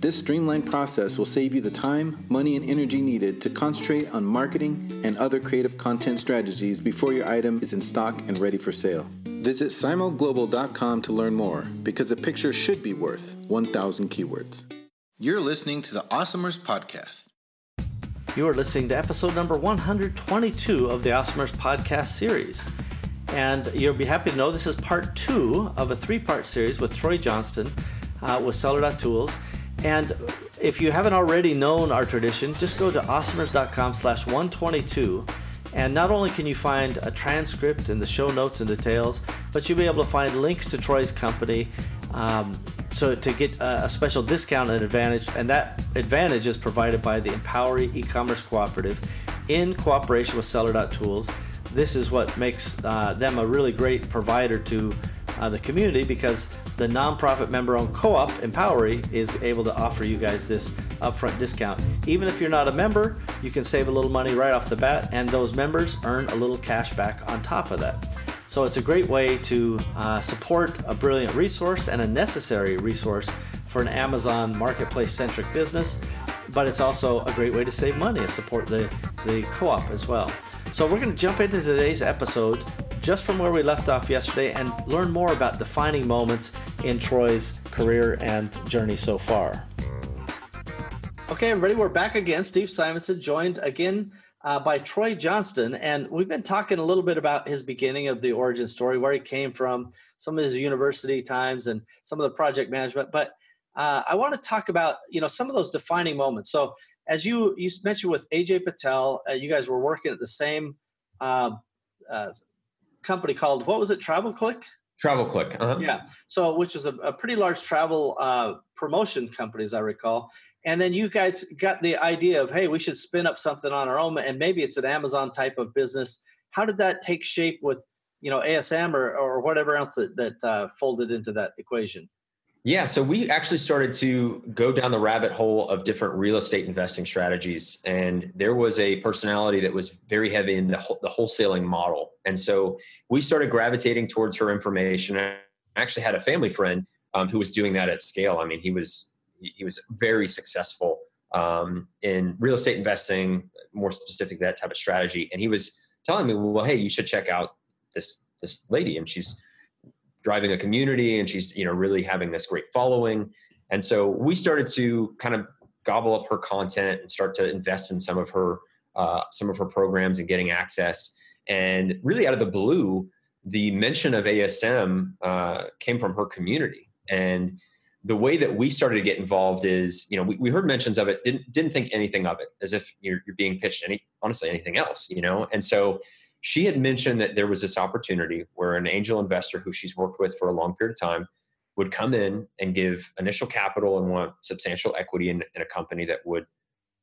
This streamlined process will save you the time, money, and energy needed to concentrate on marketing and other creative content strategies before your item is in stock and ready for sale. Visit simulglobal.com to learn more because a picture should be worth 1,000 keywords. You're listening to the Awesomers Podcast. You are listening to episode number 122 of the Awesomers Podcast series. And you'll be happy to know this is part two of a three part series with Troy Johnston uh, with Seller.tools. And if you haven't already known our tradition, just go to awesomers.com slash 122. And not only can you find a transcript and the show notes and details, but you'll be able to find links to Troy's company. Um, so to get a, special discount and advantage, and that advantage is provided by the Empowery e-commerce cooperative in cooperation with Seller.tools. This is what makes uh, them a really great provider to uh, the community because the nonprofit member owned co op, Empowery, is able to offer you guys this upfront discount. Even if you're not a member, you can save a little money right off the bat, and those members earn a little cash back on top of that. So it's a great way to uh, support a brilliant resource and a necessary resource for an Amazon marketplace centric business, but it's also a great way to save money and support the, the co op as well. So we're going to jump into today's episode just from where we left off yesterday and learn more about defining moments in Troy's career and journey so far. Okay, everybody, we're back again. Steve Simonson joined again uh, by Troy Johnston, and we've been talking a little bit about his beginning of the origin story, where he came from, some of his university times, and some of the project management. But uh, I want to talk about you know some of those defining moments. So as you you mentioned with AJ Patel, uh, you guys were working at the same uh, uh, company called what was it? Travel Click. Travel Click. Uh-huh. Yeah. So, which was a, a pretty large travel uh, promotion company, as I recall. And then you guys got the idea of, hey, we should spin up something on our own, and maybe it's an Amazon type of business. How did that take shape with, you know, ASM or or whatever else that that uh, folded into that equation? Yeah, so we actually started to go down the rabbit hole of different real estate investing strategies. And there was a personality that was very heavy in the, the wholesaling model. And so we started gravitating towards her information. I actually had a family friend um, who was doing that at scale. I mean, he was he was very successful um, in real estate investing, more specific that type of strategy. And he was telling me, well, hey, you should check out this this lady, and she's driving a community and she's you know really having this great following. And so we started to kind of gobble up her content and start to invest in some of her uh, some of her programs and getting access. And really out of the blue the mention of asm uh, came from her community. And the way that we started to get involved is you know we, we heard mentions of it didn't didn't think anything of it as if you're, you're being pitched any honestly anything else you know? And so she had mentioned that there was this opportunity where an angel investor who she's worked with for a long period of time would come in and give initial capital and want substantial equity in, in a company that would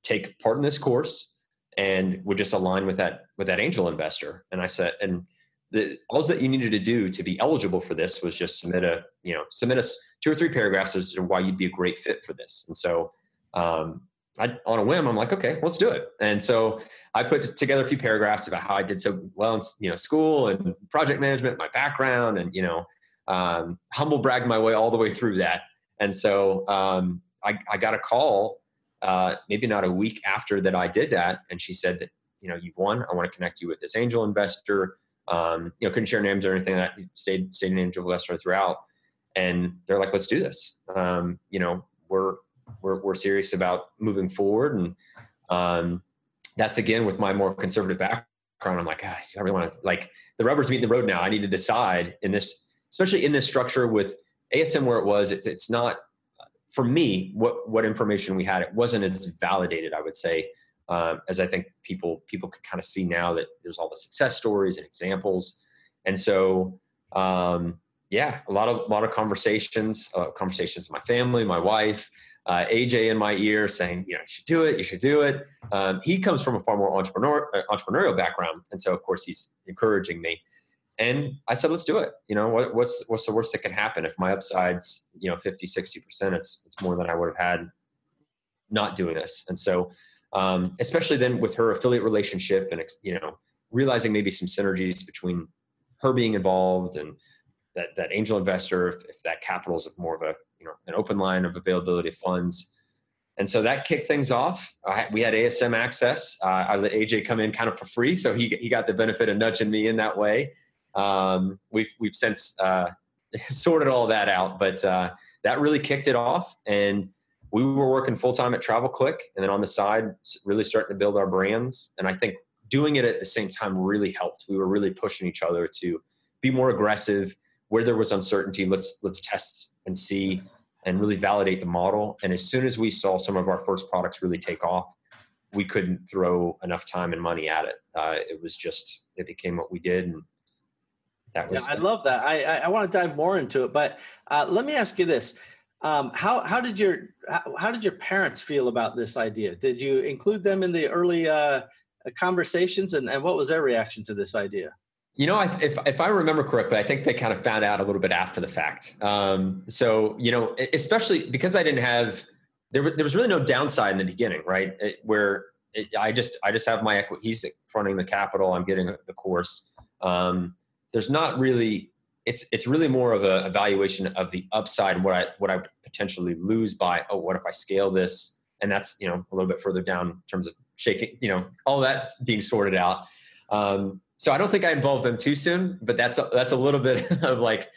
take part in this course and would just align with that with that angel investor. And i said and the all that you needed to do to be eligible for this was just submit a you know submit us two or three paragraphs as to why you'd be a great fit for this. And so um, I, on a whim, I'm like, okay, let's do it. And so I put together a few paragraphs about how I did so well in you know school and project management, my background, and you know, um, humble bragged my way all the way through that. And so um, I, I, got a call, uh, maybe not a week after that I did that, and she said that you know you've won. I want to connect you with this angel investor. Um, you know, couldn't share names or anything. That stayed stayed an angel investor throughout. And they're like, let's do this. Um, you know, we're we're, we're serious about moving forward. And um, that's again with my more conservative background. I'm like, ah, I really want to like the rubber's meeting the road now. I need to decide in this, especially in this structure with ASM where it was. It, it's not for me what what information we had. It wasn't as validated, I would say, um, as I think people people can kind of see now that there's all the success stories and examples, and so um, yeah, a lot of a lot of conversations, uh, conversations with my family, my wife, uh, AJ in my ear saying, you know, you should do it, you should do it. Um, he comes from a far more entrepreneur, uh, entrepreneurial background, and so of course he's encouraging me. And I said, let's do it. You know, what, what's what's the worst that can happen if my upside's you know 50, 60 percent? It's it's more than I would have had not doing this. And so, um, especially then with her affiliate relationship and you know realizing maybe some synergies between her being involved and that that angel investor, if, if that capital is more of a you know an open line of availability of funds. And so that kicked things off. I, we had ASM access. Uh, I let AJ come in kind of for free, so he he got the benefit of nudging me in that way. Um, we've we've since uh, sorted all that out, but uh, that really kicked it off. And we were working full time at Travel Click, and then on the side, really starting to build our brands. And I think doing it at the same time really helped. We were really pushing each other to be more aggressive. Where there was uncertainty, let's let's test and see and really validate the model. And as soon as we saw some of our first products really take off, we couldn't throw enough time and money at it. Uh, it was just it became what we did, and that was. Yeah, I love that. I I, I want to dive more into it, but uh, let me ask you this: um, how how did your how, how, did your parents feel about this idea? Did you include them in the early uh, conversations, and, and what was their reaction to this idea? You know, if if I remember correctly, I think they kind of found out a little bit after the fact. Um, so you know, especially because I didn't have there, there was really no downside in the beginning, right? It, where it, I just I just have my equity. He's fronting the capital. I'm getting the course. Um, there's not really it's it's really more of a evaluation of the upside and what I what I potentially lose by oh what if I scale this and that's you know a little bit further down in terms of shaking you know all that being sorted out. Um, so I don't think I involved them too soon, but that's a, that's a little bit of like,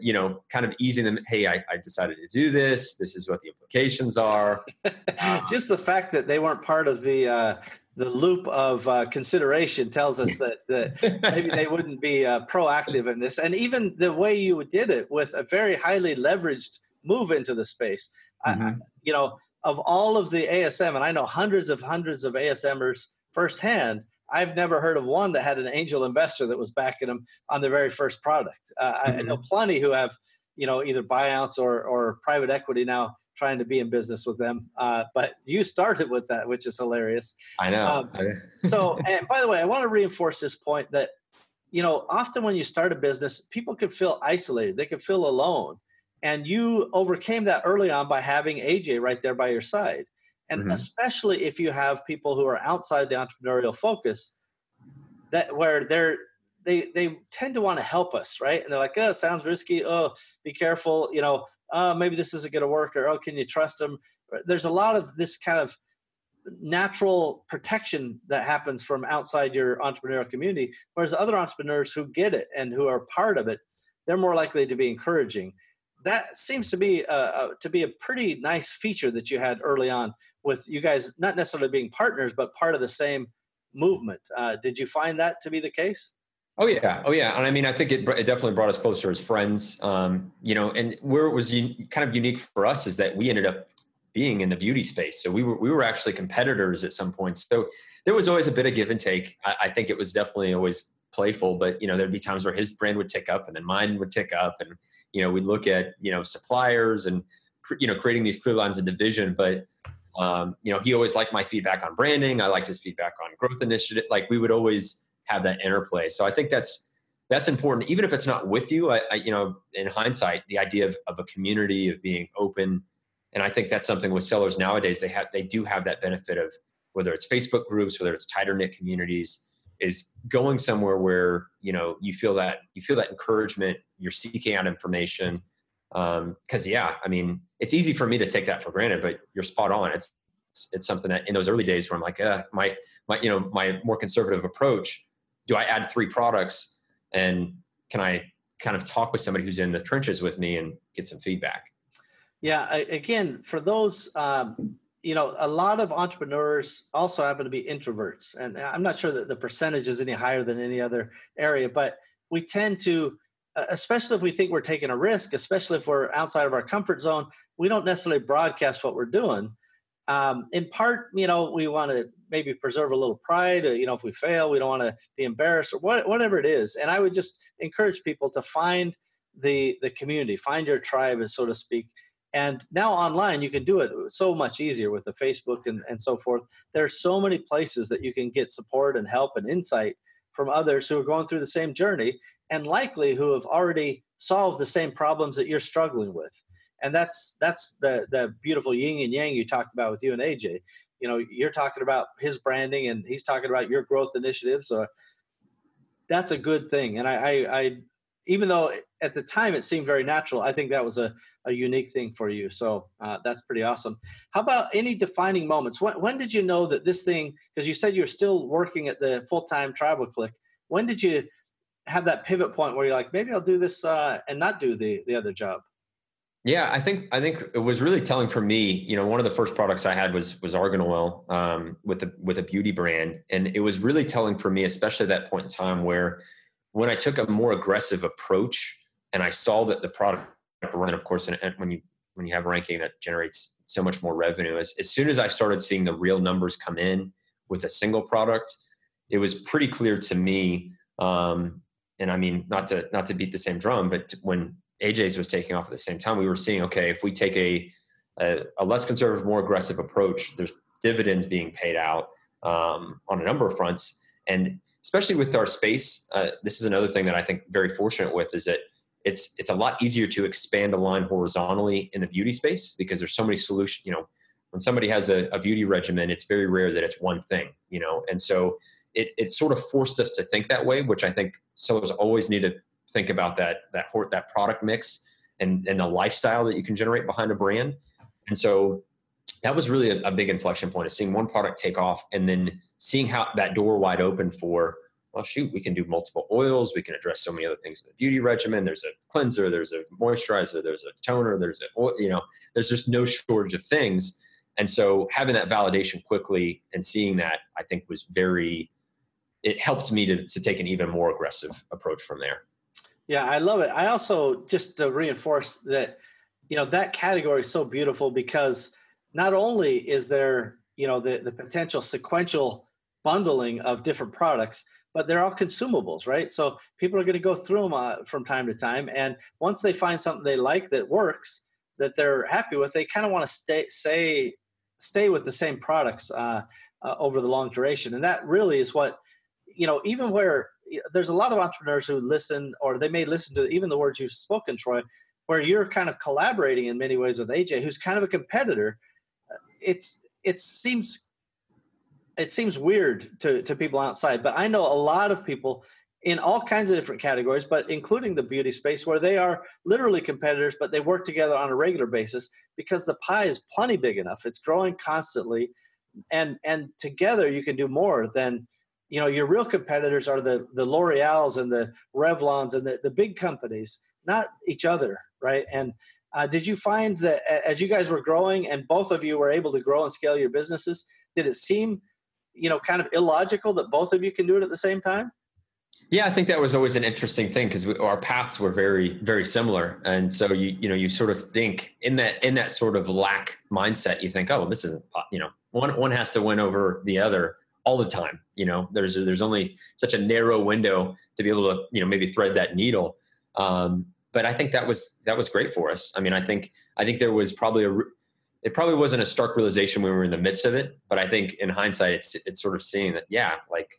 you know, kind of easing them. Hey, I, I decided to do this. This is what the implications are. Just the fact that they weren't part of the uh, the loop of uh, consideration tells us that that maybe they wouldn't be uh, proactive in this. And even the way you did it with a very highly leveraged move into the space, mm-hmm. I, you know, of all of the ASM, and I know hundreds of hundreds of ASMers firsthand I've never heard of one that had an angel investor that was backing them on their very first product. Uh, mm-hmm. I know mm-hmm. plenty who have, you know, either buyouts or or private equity now trying to be in business with them. Uh, but you started with that, which is hilarious. I know. Um, so, and by the way, I want to reinforce this point that, you know, often when you start a business, people can feel isolated. They can feel alone. And you overcame that early on by having AJ right there by your side and mm-hmm. especially if you have people who are outside the entrepreneurial focus that where they're they they tend to want to help us right? And they're like oh sounds risky. Oh be careful. You know oh maybe this isn't going to work or oh can you trust them? There's a lot of this kind of natural protection that happens from outside your entrepreneurial community whereas other entrepreneurs who get it and who are part of it they're more likely to be encouraging that seems to be a, to be a pretty nice feature that you had early on with you guys not necessarily being partners but part of the same movement. Uh, did you find that to be the case? Oh yeah. Oh yeah. And i mean i think it, it definitely brought us closer as friends. Um, you know and where it was un- kind of unique for us is that we ended up being in the beauty space. So we were we were actually competitors at some points so there was always a bit of give and take. I, I think it was definitely always playful but you know there'd be times where his brand would tick up and then mine would tick up and you know we look at you know suppliers and you know creating these clear lines of division but um, you know he always liked my feedback on branding. I liked his feedback on growth initiative like we would always have that interplay. So i think that's that's important. Even if it's not with you I, I you know in hindsight the idea of, of a community of being open and i think that's something with sellers nowadays they have they do have that benefit of whether it's facebook groups whether it's tighter knit communities is going somewhere where you know you feel that you feel that encouragement you're seeking out information because um, yeah i mean it's easy for me to take that for granted but you're spot on. It's it's, it's something that in those early days where i'm like uh, my my you know my more conservative approach do i add three products and can i kind of talk with somebody who's in the trenches with me and get some feedback? Yeah I, again for those um, you know, a lot of entrepreneurs also happen to be introverts, and I'm not sure that the percentage is any higher than any other area, but we tend to, especially if we think we're taking a risk, especially if we're outside of our comfort zone, we don't necessarily broadcast what we're doing. Um, in part, you know, we want to maybe preserve a little pride. Or, you know, if we fail, we don't want to be embarrassed or what, whatever it is. And I would just encourage people to find the the community, find your tribe, so to speak, and now online, you can do it so much easier with the Facebook and, and so forth. There are so many places that you can get support and help and insight from others who are going through the same journey and likely who have already solved the same problems that you're struggling with. And that's that's the the beautiful yin and yang you talked about with you and AJ. You know, you're talking about his branding and he's talking about your growth initiatives. So that's a good thing. And I, I, I even though at the time it seemed very natural, I think that was a, a unique thing for you. So uh, that's pretty awesome. How about any defining moments? When, when did you know that this thing, because you said you're still working at the full time travel click, when did you have that pivot point where you're like, maybe I'll do this uh, and not do the, the other job? Yeah, I think I think it was really telling for me. You know, one of the first products I had was was argan oil um, with a with a beauty brand, and it was really telling for me, especially at that point in time where when I took a more aggressive approach and I saw that the product run, of course, and when you when you have ranking that generates so much more revenue, as, as soon as I started seeing the real numbers come in with a single product, it was pretty clear to me. Um, and I mean, not to not to beat the same drum, but when AJ's was taking off at the same time, we were seeing okay, if we take a a, a less conservative, more aggressive approach, there's dividends being paid out um, on a number of fronts, and especially with our space, uh, this is another thing that I think very fortunate with is that it's it's a lot easier to expand a line horizontally in the beauty space because there's so many solutions. You know, when somebody has a, a beauty regimen, it's very rare that it's one thing. You know, and so it it sort of forced us to think that way, which I think sellers always need to think about that that that product mix and and the lifestyle that you can generate behind a brand. And so that was really a, a big inflection point of seeing one product take off and then seeing how that door wide open for well shoot we can do multiple oils. We can address so many other things in the beauty regimen. There's a cleanser there's a moisturizer there's a toner there's a you know there's just no shortage of things. And so having that validation quickly and seeing that i think was very it helped me to, to take an even more aggressive approach from there. Yeah i love it. I also just to reinforce that you know that category is so beautiful because not only is there you know the, the potential sequential bundling of different products but they're all consumables right? So people are going to go through them uh, from time to time and once they find something they like that works that they're happy with they kind of want to stay say stay with the same products uh, uh, over the long duration. And that really is what you know even where there's a lot of entrepreneurs who listen or they may listen to even the words you've spoken troy where you're kind of collaborating in many ways with aj who's kind of a competitor it's it seems it seems weird to, to people outside, but I know a lot of people in all kinds of different categories, but including the beauty space where they are literally competitors, but they work together on a regular basis because the pie is plenty big enough. It's growing constantly. And and together you can do more than you know your real competitors are the the L'Oreal's and the Revlons and the, the big companies, not each other, right? And uh, did you find that as you guys were growing and both of you were able to grow and scale your businesses, did it seem you know kind of illogical that both of you can do it at the same time? Yeah i think that was always an interesting thing because our paths were very very similar. And so you you know you sort of think in that in that sort of lack mindset you think oh well, this isn't you know one one has to win over the other all the time you know there's there's only such a narrow window to be able to you know maybe thread that needle um, but i think that was that was great for us i mean i think i think there was probably a it probably wasn't a stark realization when we were in the midst of it, but I think in hindsight, it's it's sort of seeing that, yeah, like,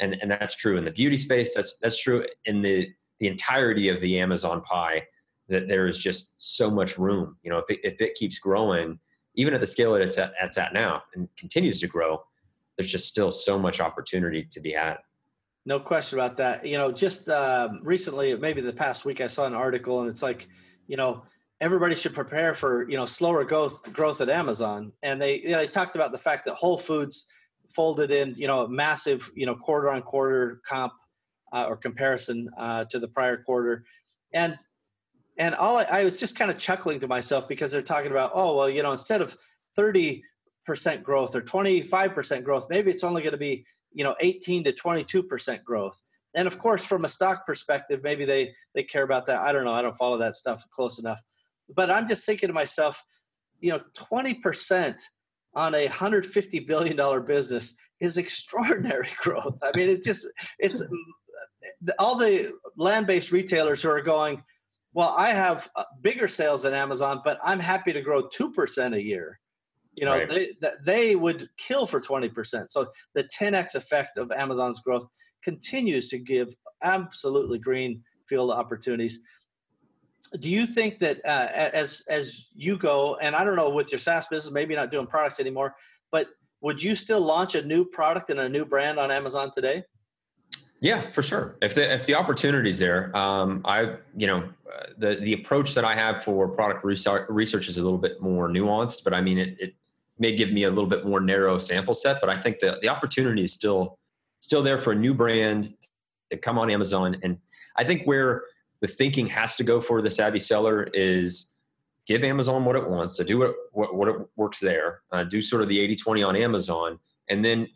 and and that's true in the beauty space. That's that's true in the the entirety of the Amazon pie. That there is just so much room. You know, if it, if it keeps growing, even at the scale that it's at, it's at now, and continues to grow, there's just still so much opportunity to be had. No question about that. You know, just um, recently, maybe the past week, I saw an article, and it's like, you know, everybody should prepare for you know slower growth growth at Amazon. And they you know, they talked about the fact that Whole Foods folded in you know a massive you know quarter on quarter comp uh, or comparison uh, to the prior quarter, and and all I, I was just kind of chuckling to myself because they're talking about oh well you know instead of 30 percent growth or 25 percent growth. Maybe it's only going to be you know 18 to 22 percent growth. And of course, from a stock perspective, maybe they they care about that. I don't know. I don't follow that stuff close enough. But I'm just thinking to myself, you know, 20 percent on a 150 billion dollar business is extraordinary growth. I mean, it's just it's all the land-based retailers who are going well i have uh, bigger sales than amazon but i'm happy to grow 2% a year you know right. they, they would kill for 20% so the 10x effect of amazon's growth continues to give absolutely green field opportunities do you think that uh, as as you go and i don't know with your saas business maybe not doing products anymore but would you still launch a new product and a new brand on amazon today yeah, for sure. If the if the opportunity's there, um, I you know uh, the the approach that I have for product research, research is a little bit more nuanced, but I mean it, it may give me a little bit more narrow sample set. But I think the the opportunity is still still there for a new brand to come on Amazon, and I think where the thinking has to go for the savvy seller is give Amazon what it wants, so do what what, what it works there, uh, do sort of the 80-20 on Amazon, and then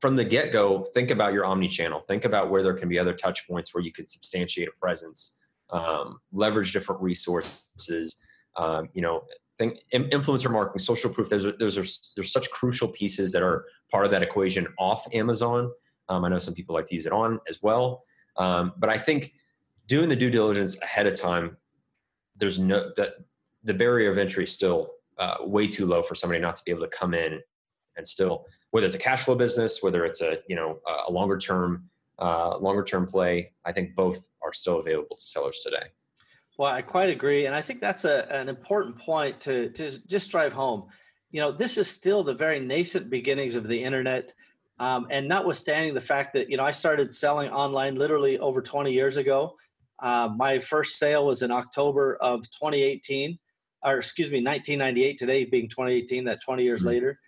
from the get go, think about your omni channel. Think about where there can be other touch points where you could substantiate a presence, um, leverage different resources. Um, you know, think influencer marketing, social proof. Those are those are there's such crucial pieces that are part of that equation off Amazon. Um, I know some people like to use it on as well, um, but I think doing the due diligence ahead of time, there's no that the barrier of entry is still uh, way too low for somebody not to be able to come in and still whether it's a cash flow business, whether it's a you know a longer term uh, longer term play. I think both are still available to sellers today. Well, I quite agree, and I think that's a, an important point to to just drive home. You know, this is still the very nascent beginnings of the internet, um, and notwithstanding the fact that you know I started selling online literally over 20 years ago. Uh, my first sale was in October of 2018, or excuse me, 1998. Today being 2018, that 20 years mm-hmm. later.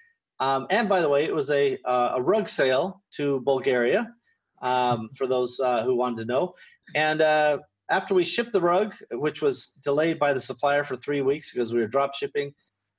Um, and by the way, it was a, uh, a rug sale to Bulgaria um, for those uh, who wanted to know. And uh, after we shipped the rug, which was delayed by the supplier for three weeks because we were drop shipping,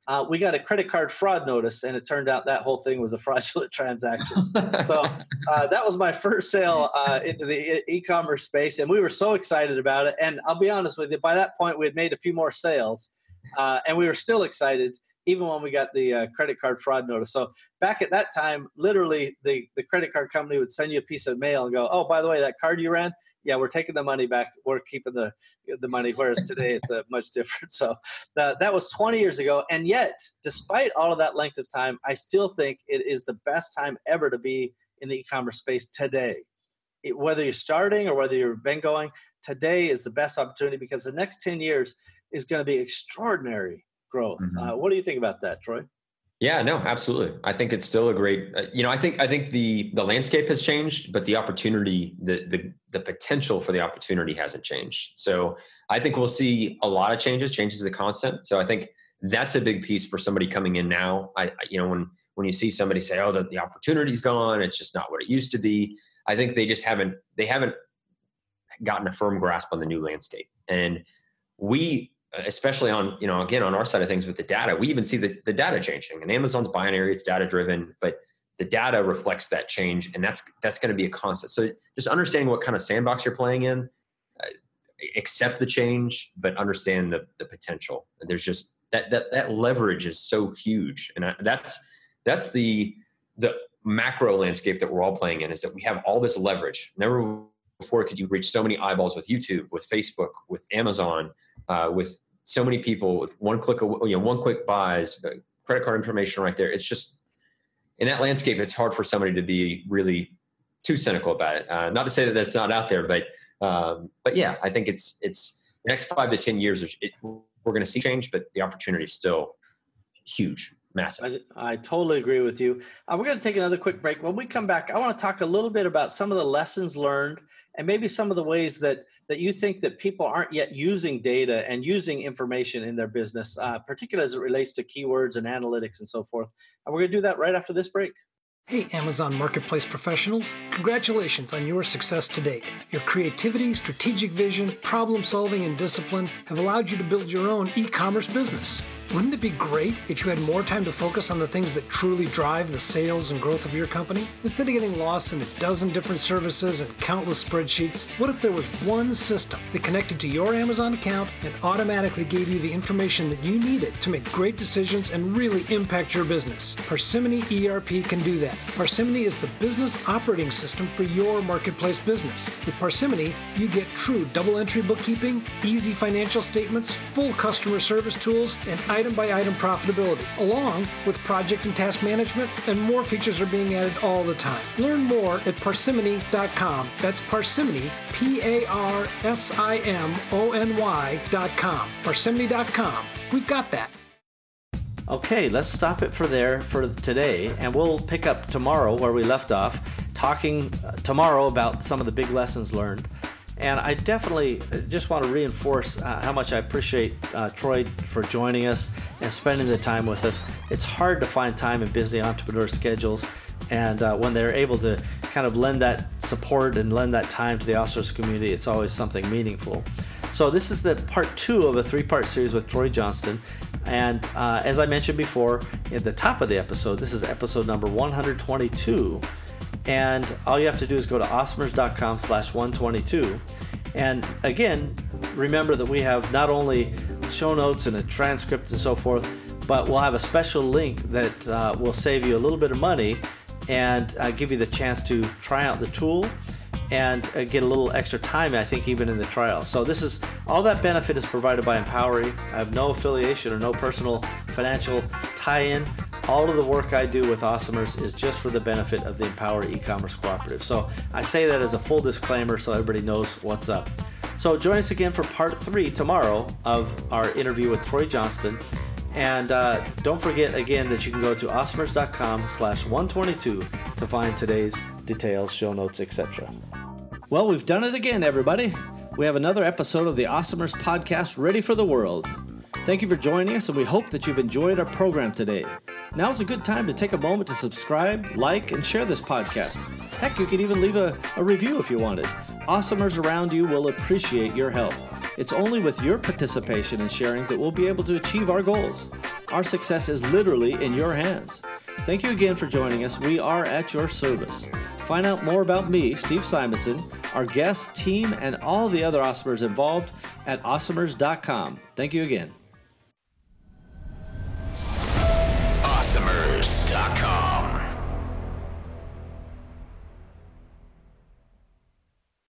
uh, we got a credit card fraud notice, and it turned out that whole thing was a fraudulent transaction. so uh, that was my first sale uh, into the e- commerce space, and we were so excited about it. And I'll be honest with you, by that point, we had made a few more sales, uh, and we were still excited even when we got the uh, credit card fraud notice. So back at that time, literally the, the credit card company would send you a piece of mail and go, oh, by the way, that card you ran, yeah, we're taking the money back. We're keeping the, the money. Whereas today it's a much different. So that, that was 20 years ago. And yet, despite all of that length of time, I still think it is the best time ever to be in the e-commerce space today. It, whether you're starting or whether you've been going, today is the best opportunity because the next 10 years is going to be extraordinary growth. Mm-hmm. Uh, what do you think about that, Troy? Yeah, no, absolutely. I think it's still a great. Uh, you know, I think I think the the landscape has changed, but the opportunity, the the the potential for the opportunity hasn't changed. So I think we'll see a lot of changes, changes to the concept. So I think that's a big piece for somebody coming in now. I, you know, when when you see somebody say, "Oh, the the opportunity's gone," it's just not what it used to be. I think they just haven't they haven't gotten a firm grasp on the new landscape. And we especially on you know again on our side of things with the data we even see the, the data changing and amazon's binary it's data driven but the data reflects that change and that's that's going to be a constant. So just understanding what kind of sandbox you're playing in uh, accept the change but understand the, the potential. There's just that, that that leverage is so huge and I, that's that's the the macro landscape that we're all playing in is that we have all this leverage. Never before could you reach so many eyeballs with youtube with facebook with amazon uh, with so many people with one click, you know, one quick buys, credit card information right there. It's just in that landscape, it's hard for somebody to be really too cynical about it. Uh, not to say that that's not out there, but um, but yeah, I think it's it's the next five to ten years. It, we're going to see change, but the opportunity is still huge, massive. I, I totally agree with you. Uh, we're going to take another quick break. When we come back, I want to talk a little bit about some of the lessons learned and maybe some of the ways that that you think that people aren't yet using data and using information in their business, uh, particularly as it relates to keywords and analytics and so forth. And we're going to do that right after this break. Hey, Amazon Marketplace professionals. Congratulations on your success to date. Your creativity, strategic vision, problem solving, and discipline have allowed you to build your own e commerce business. Wouldn't it be great if you had more time to focus on the things that truly drive the sales and growth of your company? Instead of getting lost in a dozen different services and countless spreadsheets, what if there was one system that connected to your Amazon account and automatically gave you the information that you needed to make great decisions and really impact your business? Parsimony ERP can do that. Parsimony is the business operating system for your marketplace business. With Parsimony, you get true double entry bookkeeping, easy financial statements, full customer service tools, and item by item profitability, along with project and task management, and more features are being added all the time. Learn more at parsimony.com. That's parsimony, P A R S I M O N Y.com. Parsimony.com. We've got that. Okay, let's stop it for there for today, and we'll pick up tomorrow where we left off, talking uh, tomorrow about some of the big lessons learned. And I definitely uh, just want to reinforce uh, how much I appreciate uh, Troy for joining us and spending the time with us. It's hard to find time in busy entrepreneur schedules, and uh, when they're able to kind of lend that support and lend that time to the Awesomers community, it's always something meaningful. So this is the part two of a three-part series with Troy Johnston, and uh, as I mentioned before, at the top of the episode, this is episode number 122. And all you have to do is go to awesomers.com slash 122. And again, remember that we have not only show notes and a transcript and so forth, but we'll have a special link that uh, will save you a little bit of money and uh, give you the chance to try out the tool and uh, get a little extra time, I think, even in the trial. So, this is all that benefit is provided by Empowery. I have no affiliation or no personal financial tie in. All of the work I do with Awesomers is just for the benefit of the Empower e commerce cooperative. So, I say that as a full disclaimer so everybody knows what's up. So, join us again for part three tomorrow of our interview with Troy Johnston. And uh, don't forget again that you can go to awesomers.com slash 122 to find today's details, show notes, etc. Well, we've done it again, everybody. We have another episode of the Awesomers podcast ready for the world. Thank you for joining us, and we hope that you've enjoyed our program today. Now's a good time to take a moment to subscribe, like, and share this podcast. Heck, you could even leave a, a review if you wanted. Awesomers around you will appreciate your help. It's only with your participation and sharing that we'll be able to achieve our goals. Our success is literally in your hands. Thank you again for joining us. We are at your service. Find out more about me, Steve Simonson, our guest, team, and all the other Awesomers involved at awesomers.com. Thank you again.